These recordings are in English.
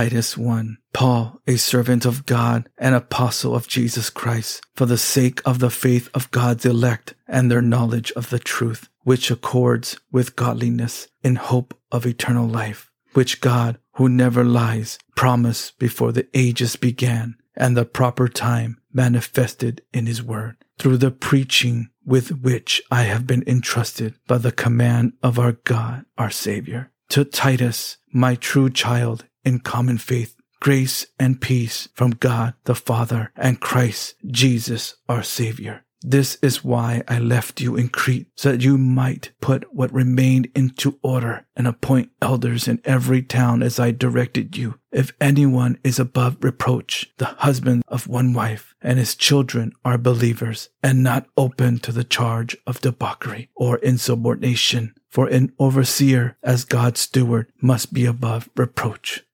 Titus 1 Paul, a servant of God and apostle of Jesus Christ, for the sake of the faith of God's elect and their knowledge of the truth, which accords with godliness in hope of eternal life, which God, who never lies, promised before the ages began and the proper time manifested in his word, through the preaching with which I have been entrusted by the command of our God, our Savior. To Titus, my true child, in common faith, grace and peace from God the Father and Christ Jesus our Savior. This is why I left you in Crete, so that you might put what remained into order and appoint elders in every town as I directed you. If anyone is above reproach, the husband of one wife, and his children are believers, and not open to the charge of debauchery or insubordination, for an overseer as God's steward must be above reproach.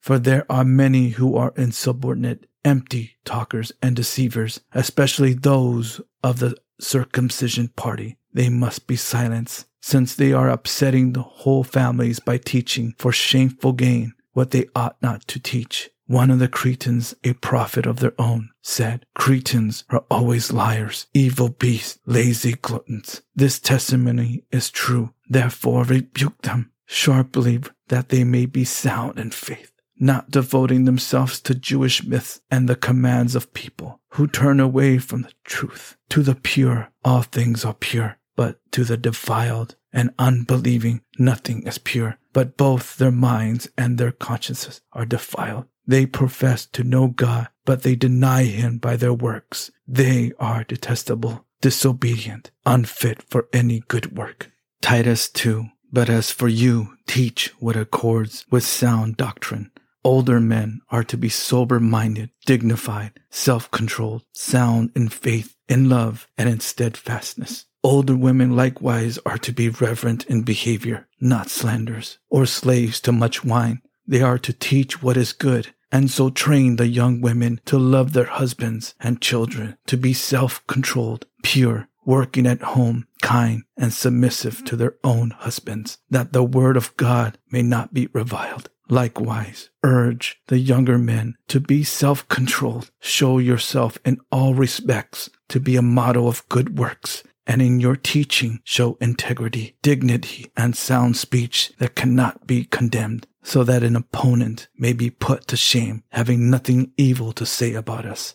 For there are many who are insubordinate empty talkers and deceivers, especially those of the circumcision party. They must be silenced, since they are upsetting the whole families by teaching for shameful gain what they ought not to teach. One of the Cretans, a prophet of their own, said, Cretans are always liars, evil beasts, lazy gluttons. This testimony is true. Therefore rebuke them sharply that they may be sound in faith not devoting themselves to Jewish myths and the commands of people who turn away from the truth. To the pure, all things are pure, but to the defiled and unbelieving, nothing is pure, but both their minds and their consciences are defiled. They profess to know God, but they deny him by their works. They are detestable, disobedient, unfit for any good work. Titus 2. But as for you, teach what accords with sound doctrine Older men are to be sober minded, dignified, self controlled, sound in faith, in love, and in steadfastness. Older women likewise are to be reverent in behavior, not slanderers, or slaves to much wine. They are to teach what is good, and so train the young women to love their husbands and children, to be self controlled, pure, working at home, kind, and submissive to their own husbands, that the word of God may not be reviled. Likewise, urge the younger men to be self controlled. Show yourself in all respects to be a model of good works, and in your teaching show integrity, dignity, and sound speech that cannot be condemned, so that an opponent may be put to shame, having nothing evil to say about us.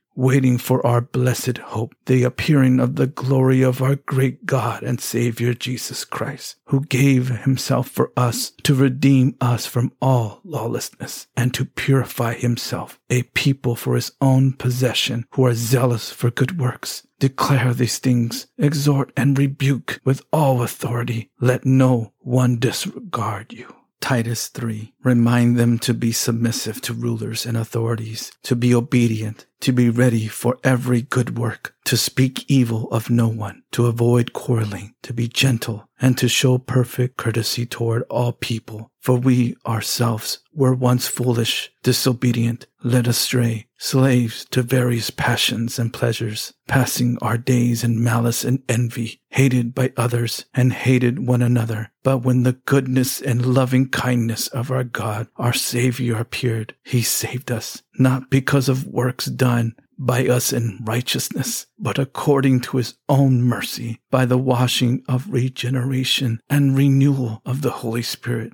waiting for our blessed hope, the appearing of the glory of our great God and Savior Jesus Christ, who gave himself for us to redeem us from all lawlessness and to purify himself a people for his own possession who are zealous for good works. Declare these things, exhort and rebuke with all authority. Let no one disregard you. Titus 3. Remind them to be submissive to rulers and authorities, to be obedient, to be ready for every good work, to speak evil of no one, to avoid quarreling, to be gentle, and to show perfect courtesy toward all people. For we ourselves were once foolish, disobedient, led astray, slaves to various passions and pleasures, passing our days in malice and envy, hated by others, and hated one another. But when the goodness and loving kindness of our God, our Savior, appeared, He saved us, not because of works done by us in righteousness, but according to his own mercy, by the washing of regeneration and renewal of the Holy Spirit,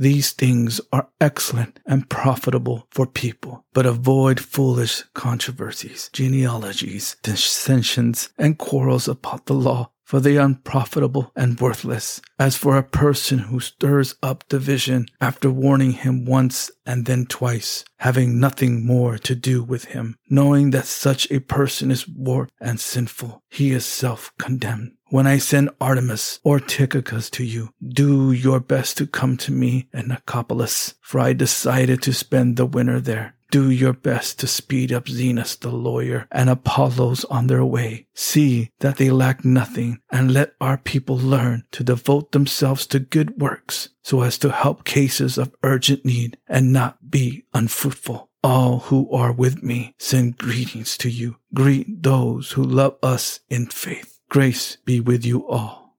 These things are excellent and profitable for people, but avoid foolish controversies, genealogies, dissensions, and quarrels about the law for they are unprofitable and worthless. As for a person who stirs up division after warning him once and then twice, having nothing more to do with him, knowing that such a person is warped and sinful, he is self condemned. When I send Artemas or Tychicus to you, do your best to come to me in Nicopolis, for I decided to spend the winter there. Do your best to speed up Zenas the lawyer and Apollos on their way. See that they lack nothing and let our people learn to devote themselves to good works so as to help cases of urgent need and not be unfruitful. All who are with me send greetings to you. Greet those who love us in faith. Grace be with you all.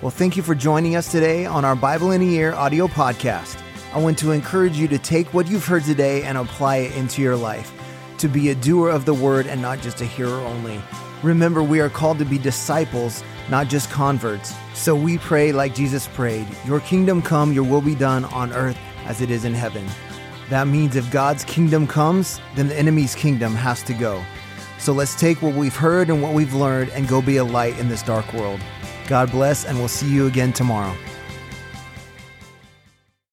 Well, thank you for joining us today on our Bible in a Year audio podcast. I want to encourage you to take what you've heard today and apply it into your life, to be a doer of the word and not just a hearer only. Remember, we are called to be disciples, not just converts. So we pray like Jesus prayed Your kingdom come, your will be done on earth as it is in heaven. That means if God's kingdom comes, then the enemy's kingdom has to go. So let's take what we've heard and what we've learned and go be a light in this dark world. God bless, and we'll see you again tomorrow.